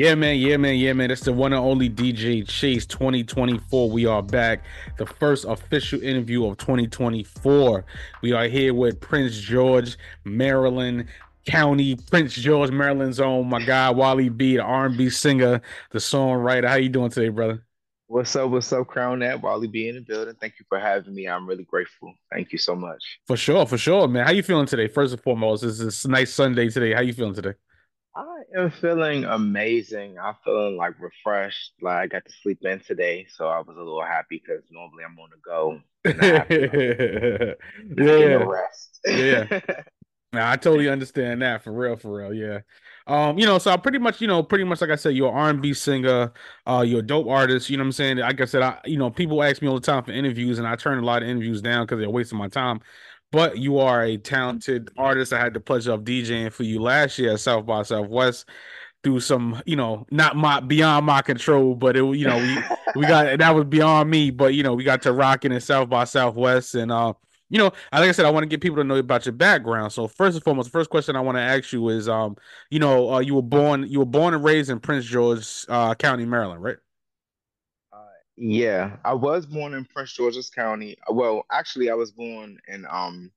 Yeah, man. Yeah, man. Yeah, man. It's the one and only DJ Chase 2024. We are back. The first official interview of 2024. We are here with Prince George, Maryland County, Prince George, Maryland's own, my guy, Wally B, the R&B singer, the songwriter. How you doing today, brother? What's up? What's up, Crown That Wally B in the building. Thank you for having me. I'm really grateful. Thank you so much. For sure, for sure, man. How you feeling today? First and foremost, this is a nice Sunday today. How you feeling today? I am feeling amazing. I'm feeling like refreshed. Like I got to sleep in today, so I was a little happy because normally I'm on the go. yeah, rest. yeah. Now I totally understand that for real, for real. Yeah. Um, you know, so I pretty much, you know, pretty much like I said, you're R and B singer, uh, you're a dope artist. You know what I'm saying? Like I said, I, you know, people ask me all the time for interviews, and I turn a lot of interviews down because they're wasting my time but you are a talented artist. I had the pleasure of DJing for you last year at South by Southwest through some, you know, not my beyond my control, but it, you know, we we got that was beyond me, but you know, we got to rocking in South by Southwest, and uh, you know, like I said, I want to get people to know about your background. So first and foremost, the first question I want to ask you is, um, you know, uh, you were born you were born and raised in Prince George uh, County, Maryland, right? Yeah, I was born in Prince George's County. Well, actually, I was born in um,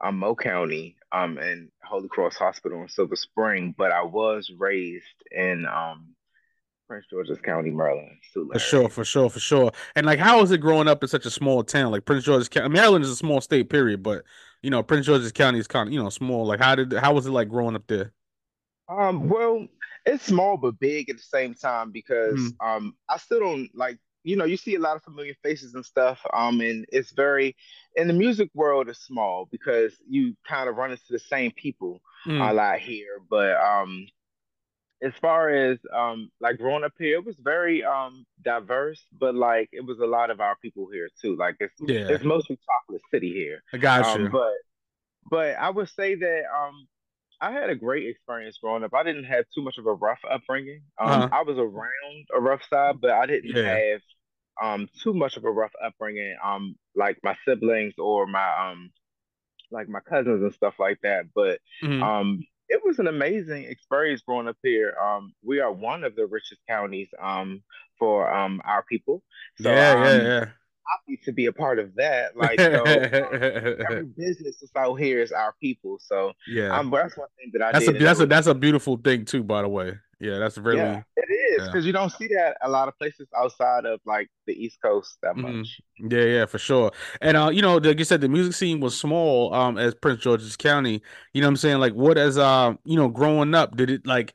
um Mo County, um, in Holy Cross Hospital in Silver Spring, but I was raised in um Prince George's County, Maryland. For sure, for sure, for sure. And like, how is it growing up in such a small town like Prince George's County? Maryland is a small state, period. But you know, Prince George's County is kind of you know small. Like, how did how was it like growing up there? Um, well, it's small but big at the same time because mm. um I still don't like you know, you see a lot of familiar faces and stuff. Um, and it's very in the music world is small because you kind of run into the same people mm. a lot here. But um, as far as um, like growing up here, it was very um diverse, but like it was a lot of our people here too. Like it's yeah. it's mostly chocolate city here. I got um, you. But but I would say that um I had a great experience growing up. I didn't have too much of a rough upbringing. Um, uh-huh. I was around a rough side, but I didn't yeah. have um too much of a rough upbringing um like my siblings or my um like my cousins and stuff like that but mm-hmm. um it was an amazing experience growing up here. Um we are one of the richest counties um for um our people. So yeah um, yeah yeah happy to be a part of that. Like, so, um, every business that's out here is our people. So, yeah, um, that's one thing that I that's a that's a that's a beautiful thing too. By the way, yeah, that's really yeah, it is because yeah. you don't see that a lot of places outside of like the East Coast that mm-hmm. much. Yeah, yeah, for sure. And uh, you know, like you said, the music scene was small um as Prince George's County. You know what I'm saying? Like what as uh, you know, growing up, did it like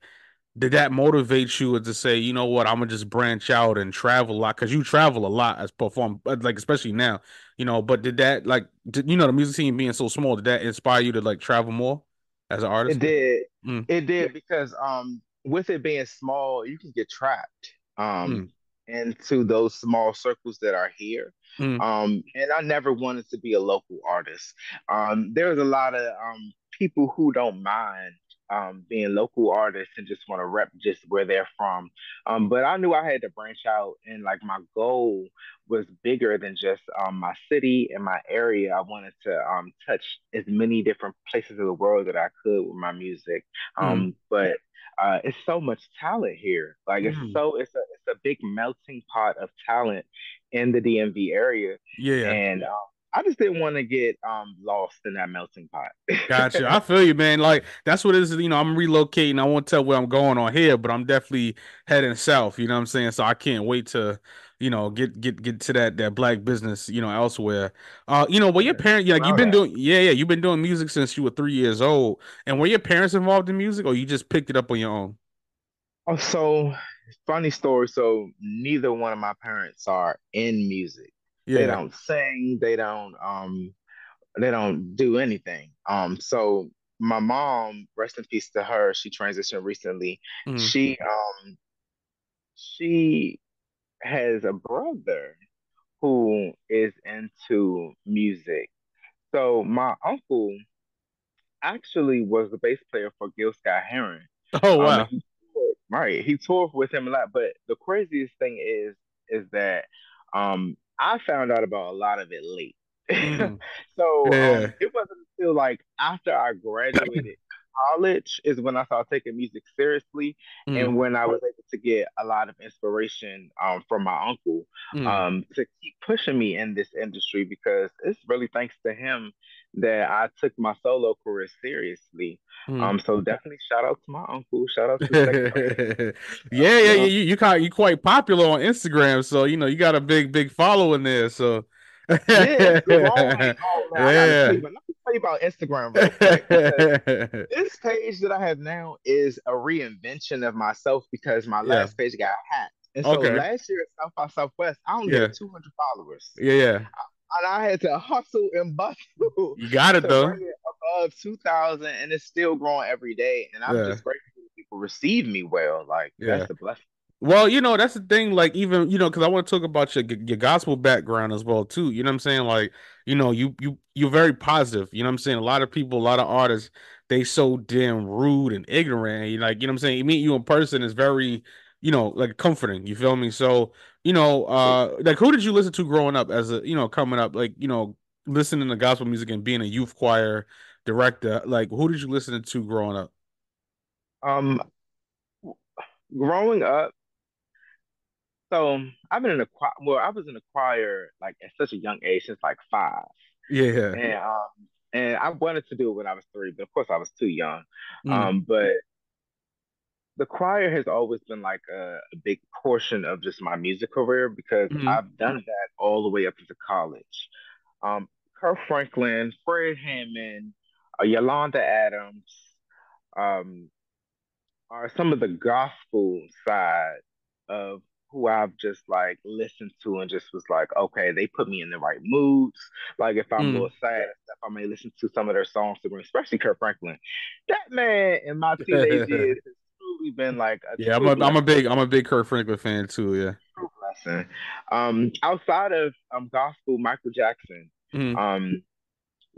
did that motivate you to say, you know what, I'm gonna just branch out and travel a lot because you travel a lot as perform, like especially now, you know. But did that like, did, you know, the music scene being so small, did that inspire you to like travel more as an artist? It did. Mm. It did because um with it being small, you can get trapped um, mm. into those small circles that are here. Mm. Um, and I never wanted to be a local artist. Um, there's a lot of um, people who don't mind um, being local artists and just want to rep just where they're from. Um, but I knew I had to branch out, and like my goal was bigger than just um, my city and my area. I wanted to um, touch as many different places of the world that I could with my music. Mm. But uh, it's so much talent here. Like it's mm. so it's a it's a big melting pot of talent in the DMV area. Yeah, and um, I just didn't want to get um lost in that melting pot. gotcha. I feel you, man. Like that's what it is. You know, I'm relocating. I won't tell where I'm going on here, but I'm definitely heading south. You know what I'm saying? So I can't wait to you know, get get get to that that black business, you know, elsewhere. Uh, you know, well, your parents, like you've been doing, yeah, yeah, you've been doing music since you were three years old. And were your parents involved in music, or you just picked it up on your own? Oh, so funny story. So neither one of my parents are in music. Yeah. They don't sing. They don't um, they don't do anything. Um, so my mom, rest in peace to her. She transitioned recently. Mm-hmm. She um, she has a brother who is into music. So my uncle actually was the bass player for Gil Scott Heron. Oh um, wow. Um, he toured, right. He toured with him a lot. But the craziest thing is is that um I found out about a lot of it late. Mm. so yeah. um, it wasn't until like after I graduated college is when I started taking music seriously, mm. and when I was able to get a lot of inspiration um, from my uncle mm. um, to keep pushing me in this industry because it's really thanks to him that I took my solo career seriously. Mm. Um, so definitely shout out to my uncle. Shout out to yeah, yeah, yeah. You you quite you quite popular on Instagram, so you know you got a big big following there. So yeah, yeah. Let me tell you about Instagram real this page that I have now is a reinvention of myself because my last yeah. page got hacked. And so okay. last year at South by Southwest, I only yeah. had 200 followers. Yeah, yeah. And I had to hustle and bustle. You got it though. It above 2,000, and it's still growing every day. And I'm yeah. just grateful people receive me well. Like yeah. that's a blessing. Well, you know, that's the thing. Like, even you know, because I want to talk about your your gospel background as well, too. You know what I'm saying? Like, you know, you you you're very positive. You know what I'm saying? A lot of people, a lot of artists, they so damn rude and ignorant. And like, you know what I'm saying? You meet you in person is very, you know, like comforting. You feel me? So, you know, uh, like who did you listen to growing up as a, you know, coming up, like, you know, listening to gospel music and being a youth choir director? Like, who did you listen to growing up? Um, growing up so I've been in a choir. Well, I was in a choir like at such a young age, since like five. Yeah. And um, and I wanted to do it when I was three, but of course I was too young. Mm. Um, but the choir has always been like a, a, big portion of just my music career because mm I've done that all the way up into college. Um, Kirk Franklin, Fred Hammond, uh, Yolanda Adams, um, are some of the gospel side of who I've just like listened to and just was like, okay, they put me in the right moods. Like if I'm mm. a little sad stuff, I may listen to some of their songs to bring, especially Kirk Franklin. That man in my teenage years truly been like yeah. I'm a I'm a big I'm a big Kirk Franklin fan too. Yeah. Um, outside of um gospel, Michael Jackson. Mm. Um,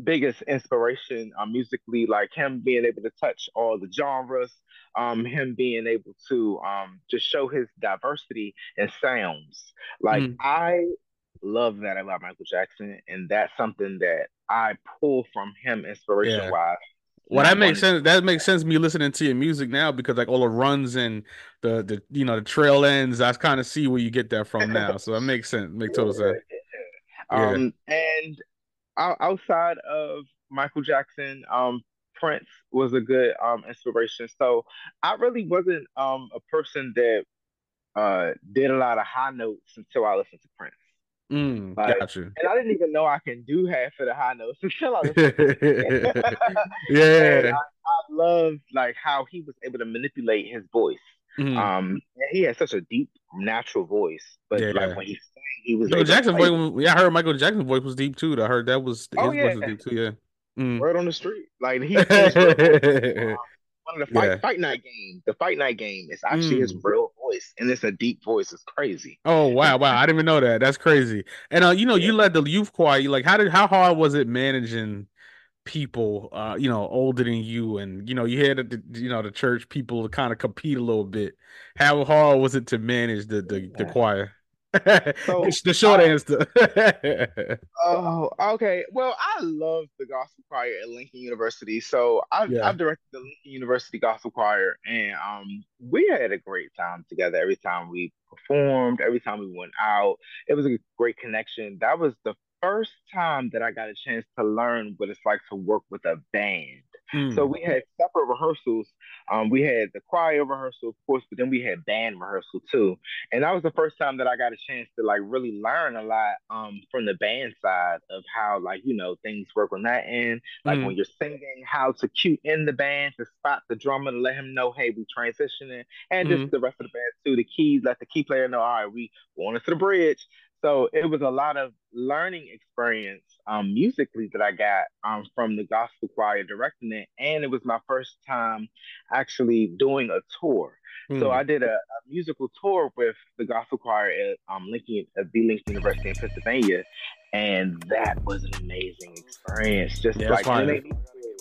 biggest inspiration um, musically, like him being able to touch all the genres, um, him being able to um, just show his diversity and sounds. Like mm. I love that about Michael Jackson, and that's something that I pull from him inspiration wise. Yeah. Well, that makes sense. That makes sense. Me listening to your music now because like all the runs and the the you know the trail ends, I kind of see where you get that from now. So that makes sense. Make total sense. Yeah. Um, and outside of Michael Jackson, um, Prince was a good um inspiration. So I really wasn't um a person that uh did a lot of high notes until I listened to Prince. Mm, like, gotcha. And I didn't even know I can do half of the high notes until I yeah. I, I love like how he was able to manipulate his voice. Mm-hmm. Um, he had such a deep, natural voice, but yeah. like when he sang, he was. Michael Jackson's voice, yeah, I heard Michael Jackson's voice was deep too. I heard that was his oh, yeah. voice was deep too. Yeah. Mm. Word on the street. Like he um, one of the fight, yeah. fight night game. The fight night game is actually mm. his real voice, and it's a deep voice. It's crazy. Oh wow, wow! I didn't even know that. That's crazy. And uh, you know, yeah. you led the youth choir. Like, how did how hard was it managing? people uh you know older than you and you know you had the you know the church people kind of compete a little bit how hard was it to manage the the, the choir so, the short I, answer. oh, okay. Well, I love the gospel choir at Lincoln University. So I've, yeah. I've directed the Lincoln University Gospel Choir, and um, we had a great time together. Every time we performed, every time we went out, it was a great connection. That was the first time that I got a chance to learn what it's like to work with a band. Mm. So we had separate rehearsals. Um, we had the choir rehearsal, of course, but then we had band rehearsal too. And that was the first time that I got a chance to like really learn a lot um, from the band side of how like you know things work on that end. Like mm. when you're singing, how to cue in the band to spot the drummer to let him know, hey, we transitioning, and mm. just the rest of the band too. The keys, let the key player know, all right, we going into the bridge. So it was a lot of learning experience um, musically that I got um, from the gospel choir directing it, and it was my first time actually doing a tour. Mm. So hmm. I did a, a, musical tour with the gospel choir at um, Lincoln, at the Lincoln University in Pennsylvania, and that was an amazing experience. Just yeah, like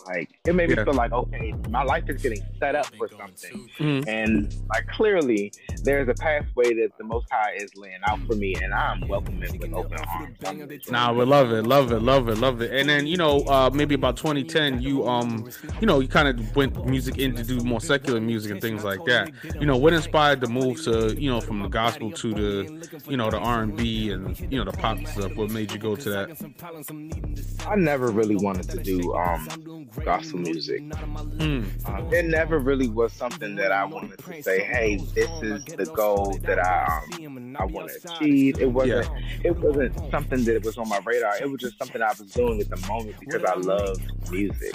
like it made me yeah. feel like okay, my life is getting set up for something, mm-hmm. and like clearly there's a pathway that the Most High is laying out for me, and I'm welcoming with open arms. Nah, we love it, love it, love it, love it. And then you know, uh, maybe about 2010, you um, you know, you kind of went music in to do more secular music and things like that. You know, what inspired the move to you know from the gospel to the you know the R and B and you know the pop stuff? What made you go to that? I never really wanted to do um gospel music. Mm. Um, it never really was something that I wanted to say, "Hey, this is the goal that I um, I want to achieve." It wasn't. Yeah. It wasn't something that was on my radar. It was just something I was doing at the moment because I love music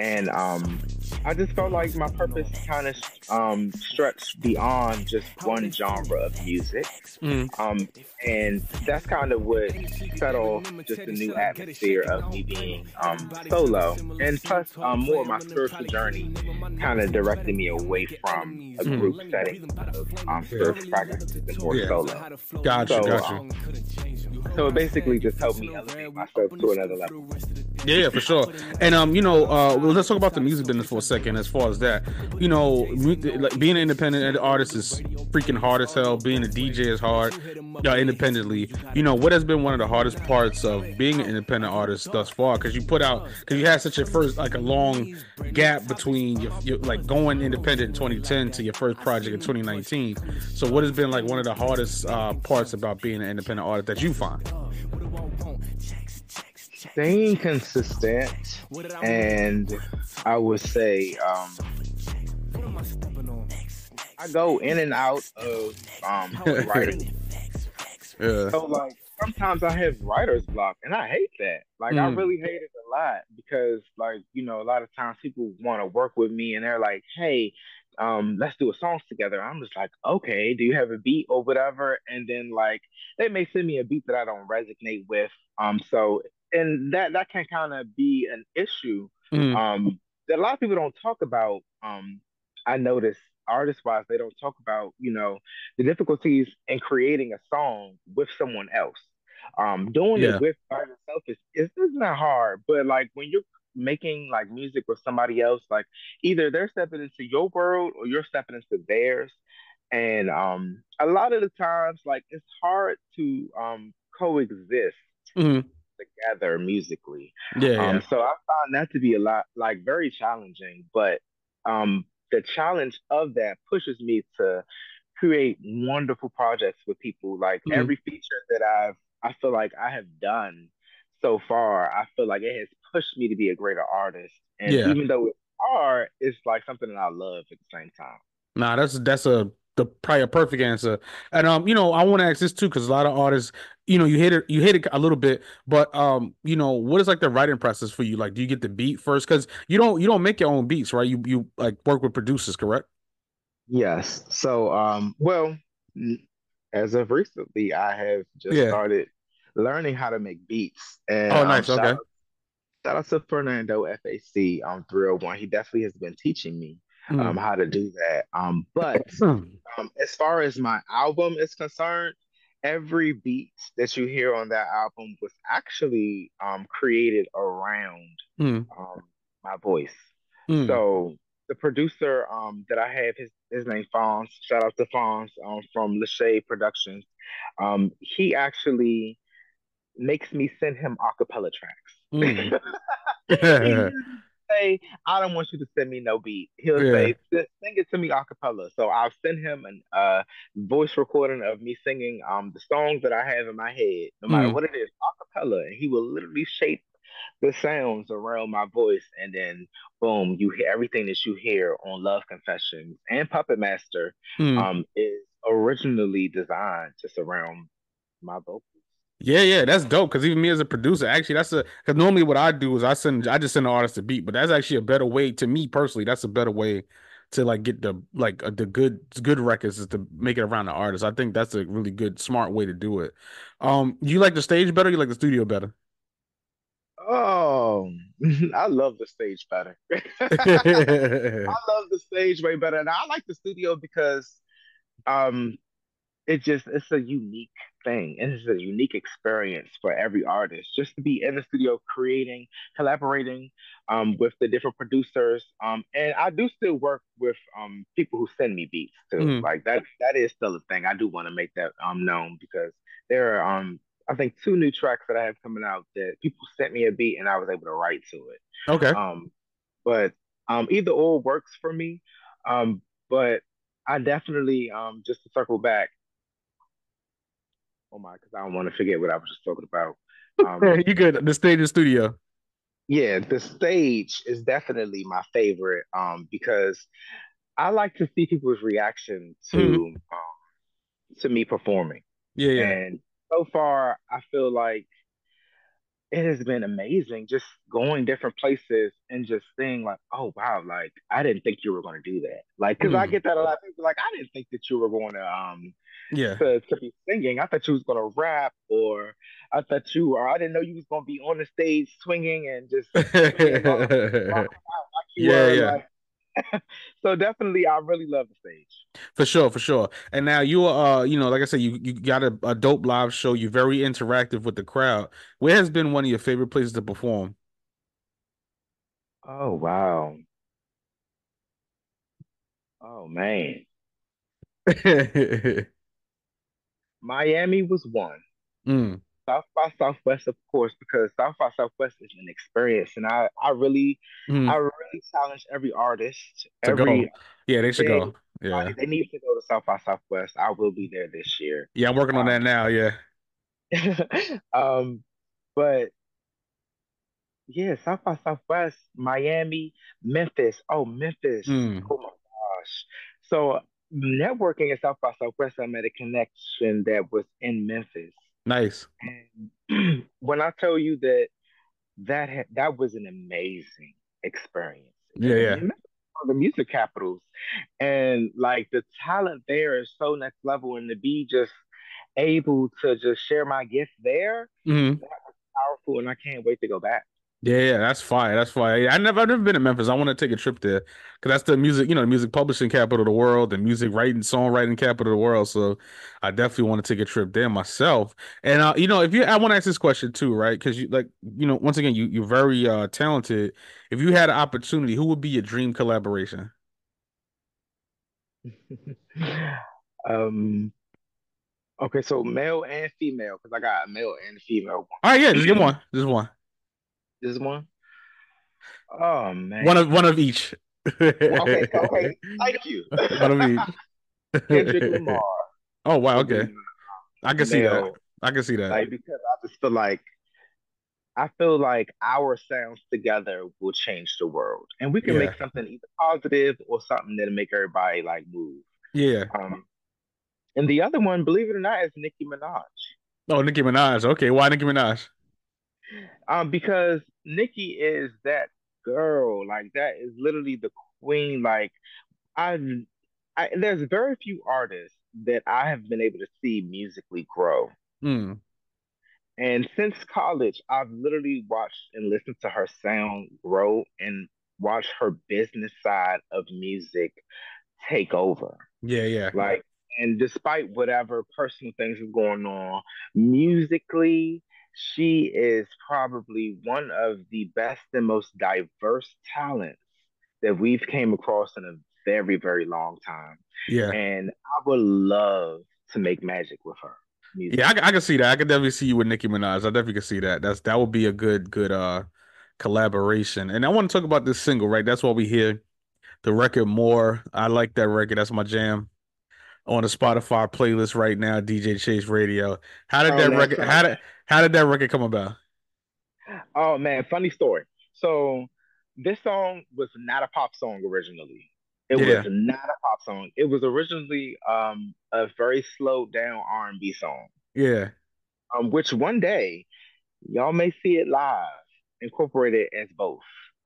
and um, I just felt like my purpose kind of um, stretched beyond just one genre of music, mm. um, and that's kind of what set off just a new atmosphere of me being um, solo, and plus um, more my spiritual journey kind of directed me away from a group mm. setting of um, spiritual practices and more yeah. solo. Gotcha, so, gotcha. so it basically just helped me elevate myself to another level. Yeah, yeah, for sure. And um, you know, uh, well, let's talk about the music business for a second. As far as that, you know, like being an independent artist is freaking hard as hell. Being a DJ is hard. Yeah, independently. You know, what has been one of the hardest parts of being an independent artist thus far? Because you put out, because you had such a first like a long gap between your, your like going independent in 2010 to your first project in 2019. So, what has been like one of the hardest uh, parts about being an independent artist that you find? Staying consistent and I would say um, I go in and out of um, writing. yeah. So like sometimes I have writer's block and I hate that. Like mm. I really hate it a lot because like, you know, a lot of times people want to work with me and they're like, hey, um, let's do a song together. I'm just like, okay, do you have a beat or whatever? And then like they may send me a beat that I don't resonate with. Um, so and that that can kind of be an issue mm. um, that a lot of people don't talk about. Um, I notice artist wise, they don't talk about you know the difficulties in creating a song with someone else. Um, doing yeah. it with by yourself is is not hard, but like when you're making like music with somebody else, like either they're stepping into your world or you're stepping into theirs. And um, a lot of the times, like it's hard to um, coexist mm-hmm together musically. Yeah, um, yeah. So I found that to be a lot like very challenging, but um, the challenge of that pushes me to create wonderful projects with people. Like mm-hmm. every feature that I've, I feel like I have done so far, I feel like it has pushed me to be a greater artist. And yeah. even though it's hard, it's like something that I love at the same time. Nah, that's that's a the probably a perfect answer. And um, you know, I want to ask this too because a lot of artists, you know, you hit it, you hit it a little bit, but um, you know, what is like the writing process for you? Like, do you get the beat first? Because you don't you don't make your own beats, right? You you like work with producers, correct? Yes. So um, well, as of recently, I have just yeah. started learning how to make beats. And oh, nice. Um, okay. Shout out, shout out to Fernando FAC on um, 301. He definitely has been teaching me mm. um, how to do that. Um, but hmm. um, as far as my album is concerned, every beat that you hear on that album was actually um, created around mm. um, my voice. Mm. So the producer um, that I have, his his name Fonz. Shout out to Fonz um, from Lachey Productions. Um, he actually makes me send him acapella tracks. Mm. Say, I don't want you to send me no beat. He'll yeah. say, sing it to me a cappella. So I'll send him a uh, voice recording of me singing um the songs that I have in my head, no matter mm. what it is, a cappella. And he will literally shape the sounds around my voice. And then boom, you hear everything that you hear on Love Confessions and Puppet Master mm. um is originally designed to surround my vocals. Yeah, yeah, that's dope. Because even me as a producer, actually, that's a because normally what I do is I send I just send the artist a beat, but that's actually a better way to me personally. That's a better way to like get the like uh, the good good records is to make it around the artist. I think that's a really good smart way to do it. Um, you like the stage better? you like the studio better? Oh, I love the stage better. I love the stage way better, and I like the studio because um, it just it's a unique thing and it's a unique experience for every artist just to be in the studio creating collaborating um, with the different producers um, and i do still work with um, people who send me beats too mm-hmm. like that that is still a thing i do want to make that um, known because there are um, i think two new tracks that i have coming out that people sent me a beat and i was able to write to it okay um, but um, either or works for me um, but i definitely um, just to circle back oh my, because I don't want to forget what I was just talking about. Um, you good? The stage and studio. Yeah, the stage is definitely my favorite um, because I like to see people's reaction to mm-hmm. um, to me performing. Yeah, yeah. And so far, I feel like it has been amazing just going different places and just seeing like, oh wow, like I didn't think you were going to do that. Like, because mm. I get that a lot. People like, I didn't think that you were going to um yeah to, to be singing. I thought you was going to rap, or I thought you, or I didn't know you was going to be on the stage swinging and just like yeah, yeah. Like, so definitely, I really love the stage. For sure, for sure. And now you are uh, you know, like I said, you you got a, a dope live show. You're very interactive with the crowd. Where has been one of your favorite places to perform? Oh wow. Oh man. Miami was one. Mm. South by Southwest, of course, because South by Southwest is an experience, and I, I really, mm. I really challenge every artist, to every, go. yeah, they should they, go. Yeah, they need to go to South by Southwest. I will be there this year. Yeah, I'm working on that um, now. Yeah. um, but yeah, South by Southwest, Miami, Memphis. Oh, Memphis. Mm. Oh my gosh. So networking at South by Southwest, I met a connection that was in Memphis. Nice. And when I tell you that that had, that was an amazing experience. Yeah, yeah. The music capitals, and like the talent there is so next level, and to be just able to just share my gift there, mm-hmm. that was powerful, and I can't wait to go back. Yeah, yeah, that's fine. That's fine. I never, I've never been to Memphis. I want to take a trip there because that's the music, you know, the music publishing capital of the world, the music writing, songwriting capital of the world. So I definitely want to take a trip there myself. And uh, you know, if you, I want to ask this question too, right? Because you, like, you know, once again, you you're very uh talented. If you had an opportunity, who would be your dream collaboration? um. Okay, so male and female, because I got a male and female. All right, yeah, just get one. Just one. This one. Oh man. One of one of each. okay, okay. Thank you. one of each. Kendrick Lamar. Oh wow, okay. I can see that. I can see that. Like because I just feel like I feel like our sounds together will change the world. And we can yeah. make something either positive or something that'll make everybody like move. Yeah. Um and the other one, believe it or not, is Nicki Minaj. Oh, Nicki Minaj. Okay, why Nicki Minaj? Um, because Nicki is that girl. Like that is literally the queen. Like I, I there's very few artists that I have been able to see musically grow. Mm. And since college, I've literally watched and listened to her sound grow and watched her business side of music take over. Yeah, yeah. Like, and despite whatever personal things are going on, musically, she is probably one of the best and most diverse talents that we've came across in a very very long time. Yeah. And i would love to make magic with her music. yeah I, I, can see that. I can definitely see you with nicki minaj. I definitely can see that. That's that would be a good good uh collaboration. And i want to talk about this single right? That's why we hear the record more. I like that record. That's my jam. On the Spotify playlist right now, DJ Chase Radio. How did oh, that record? How did how did that record come about? Oh man, funny story. So this song was not a pop song originally. It yeah. was not a pop song. It was originally um, a very slowed down R and B song. Yeah. Um, which one day y'all may see it live, incorporated as both.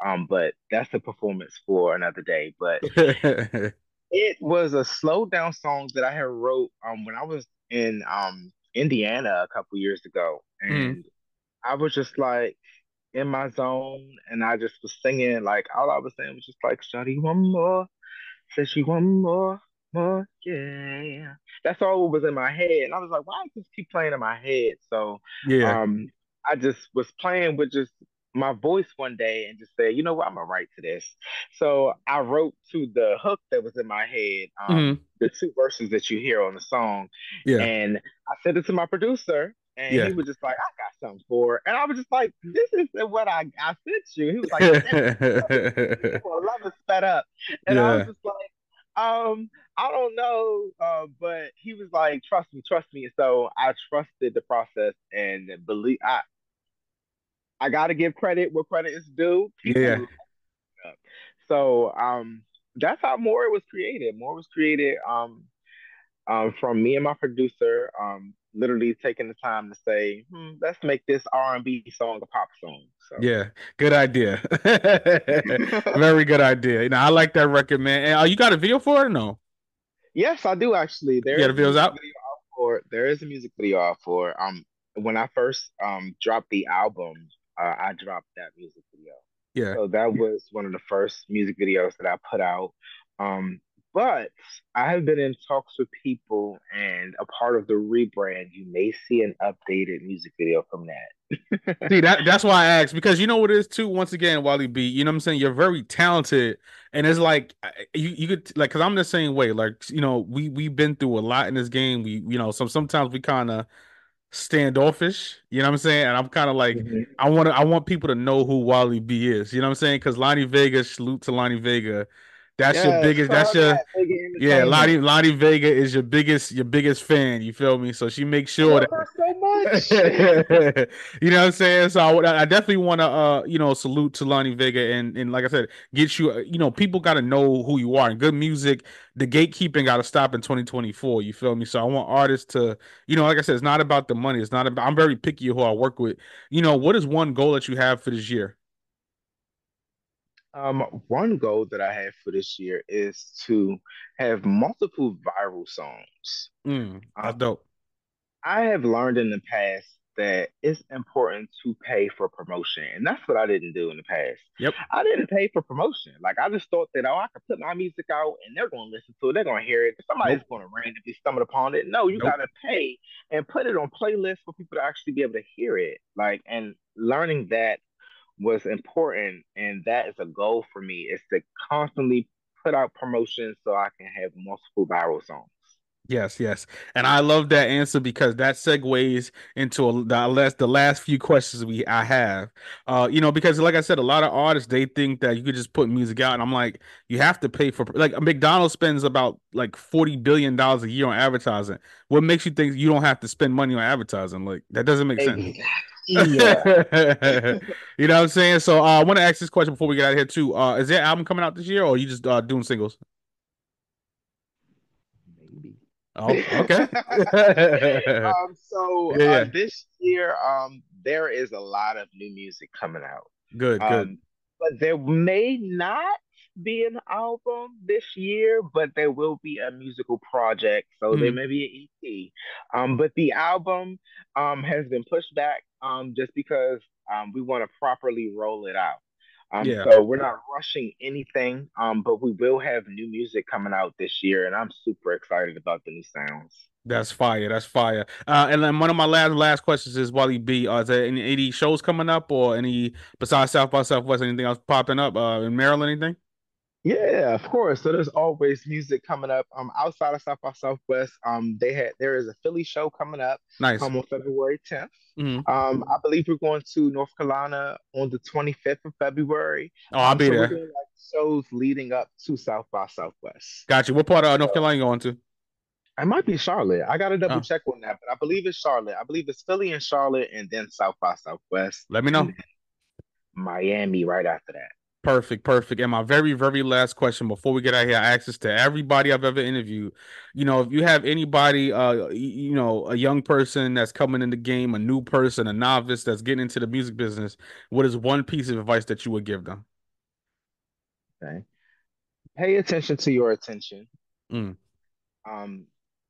Um, but that's the performance for another day. But it was a slowed down song that I had wrote um when I was in um Indiana a couple years ago. And mm. I was just like in my zone, and I just was singing like all I was saying was just like "Shawty, one more," said she one more, more, yeah. that's all was in my head. And I was like, why does this keep playing in my head? So yeah, um, I just was playing with just my voice one day and just said, you know what, I'm gonna write to this. So I wrote to the hook that was in my head, um, mm-hmm. the two verses that you hear on the song. Yeah. And I sent it to my producer, and yeah. he was just like, I got something for it. And I was just like, this is what I, I sent you. He was like, love is sped up. And yeah. I was just like, um, I don't know, uh, but he was like, trust me, trust me. So I trusted the process and believe I I gotta give credit where credit is due. Yeah. So um that's how more was created. More was created um um from me and my producer, um literally taking the time to say, hmm, let's make this R and B song a pop song. So. Yeah, good idea. Very good idea. You know, I like that record, man. And, uh, you got a video for it or no? Yes, I do actually. There yeah, the video's out. Video out for there is a music video out for um when I first um dropped the album, uh, I dropped that music video. Yeah. So that was one of the first music videos that I put out. Um, but I have been in talks with people, and a part of the rebrand, you may see an updated music video from that. see that that's why I asked because you know what it is too. Once again, Wally B, you know what I'm saying. You're very talented, and it's like you you could like because I'm the same way. Like you know, we we've been through a lot in this game. We you know, some sometimes we kind of standoffish. You know what I'm saying? And I'm kind of like, mm-hmm. I want to, I want people to know who Wally B is. You know what I'm saying? Because Lonnie Vega, salute to Lonnie Vega. That's yeah, your biggest. That's your yeah. Lonnie Lonnie Vega is your biggest your biggest fan. You feel me? So she makes sure that. So much. you know what I'm saying? So I, I definitely want to uh you know salute to Lonnie Vega and and like I said, get you you know people got to know who you are and good music. The gatekeeping got to stop in 2024. You feel me? So I want artists to you know like I said, it's not about the money. It's not about. I'm very picky who I work with. You know what is one goal that you have for this year? Um, one goal that I have for this year is to have multiple viral songs. Mm, that's um, dope. I have learned in the past that it's important to pay for promotion, and that's what I didn't do in the past. Yep, I didn't pay for promotion. Like I just thought that oh, I could put my music out and they're going to listen to it. They're going to hear it. Somebody's nope. going to randomly stumble upon it. No, you nope. got to pay and put it on playlists for people to actually be able to hear it. Like and learning that was important and that is a goal for me is to constantly put out promotions so I can have multiple viral songs. Yes, yes, and I love that answer because that segues into a, the last the last few questions we I have. Uh, you know, because like I said, a lot of artists they think that you could just put music out, and I'm like, you have to pay for like McDonald's spends about like forty billion dollars a year on advertising. What makes you think you don't have to spend money on advertising? Like that doesn't make sense. Yeah. you know what I'm saying? So uh, I want to ask this question before we get out of here too. Uh, is there album coming out this year, or are you just uh, doing singles? Maybe. Oh, okay. um, so yeah, yeah. Uh, this year, um, there is a lot of new music coming out. Good, um, good. But there may not be an album this year, but there will be a musical project. So mm-hmm. there may be an EP. Um, but the album um, has been pushed back um, just because um, we want to properly roll it out. Um, yeah. So we're not rushing anything, um, but we will have new music coming out this year, and I'm super excited about the new sounds. That's fire. That's fire. Uh, and then one of my last last questions is Wally B. Uh, is there any, any shows coming up, or any besides South by Southwest, anything else popping up uh, in Maryland? Anything? Yeah, of course. So there's always music coming up. Um, outside of South by Southwest, um, they had there is a Philly show coming up. Nice. Um, on February 10th. Mm-hmm. Um, I believe we're going to North Carolina on the 25th of February. Oh, I'll um, be so there. Doing, like, shows leading up to South by Southwest. Got you. What part of North Carolina you going to? I might be Charlotte. I got to double oh. check on that, but I believe it's Charlotte. I believe it's Philly and Charlotte, and then South by Southwest. Let me know. Miami right after that. Perfect, perfect. And my very, very last question before we get out here, I ask this to everybody I've ever interviewed. You know, if you have anybody, uh, you know, a young person that's coming in the game, a new person, a novice that's getting into the music business, what is one piece of advice that you would give them? Okay. Pay attention to your attention. Mm. Um,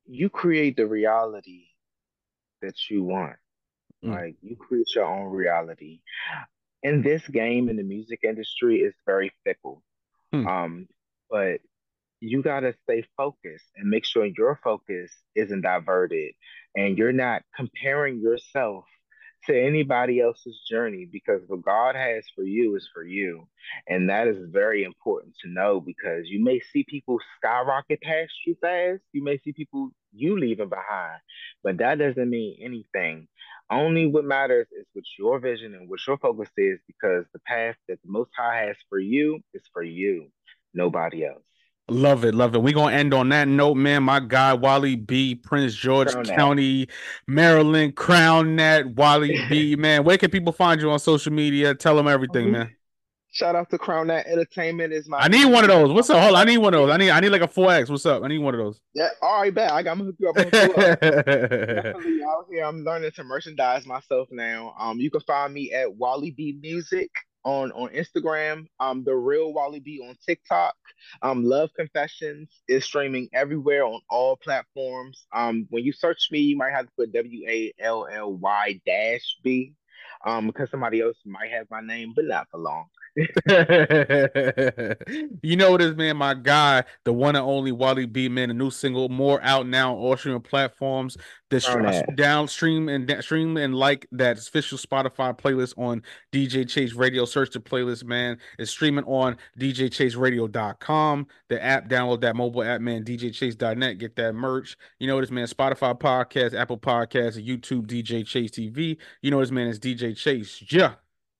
you create the reality that you want. Mm. Like you create your own reality in this game in the music industry is very fickle. Hmm. Um, but you got to stay focused and make sure your focus isn't diverted and you're not comparing yourself to anybody else's journey because what God has for you is for you. And that is very important to know because you may see people skyrocket past you fast. You may see people you leaving behind, but that doesn't mean anything. Only what matters is what your vision and what your focus is because the path that the Most High has for you is for you, nobody else. Love it, love it. We're gonna end on that note, man. My guy Wally B, Prince George Crown County, Maryland, Crown Net, Wally B, man. Where can people find you on social media? Tell them everything, man. Shout out to Crown Net Entertainment is my. I need one of those. What's up? Hold on. I need one of those. I need I need like a four X. What's up? I need one of those. Yeah. All right, bet. I got to hook you up. Definitely out here. I'm learning to merchandise myself now. Um, you can find me at Wally B Music on on Instagram. Um, the real Wally B on TikTok. Um, Love Confessions is streaming everywhere on all platforms. Um, when you search me, you might have to put W A L L Y dash B. Um, because somebody else might have my name, but not for long. you know what is, man? My guy, the one and only Wally B, man. A new single, more out now on all streaming platforms. The oh, uh, downstream and stream and like that official Spotify playlist on DJ Chase Radio. Search the playlist, man. It's streaming on DJChaseRadio.com. The app, download that mobile app, man. DJChase.net. Get that merch. You know what is, man? Spotify podcast, Apple Podcast, YouTube, DJ Chase TV. You know what is, man? It's DJ Chase. Yeah.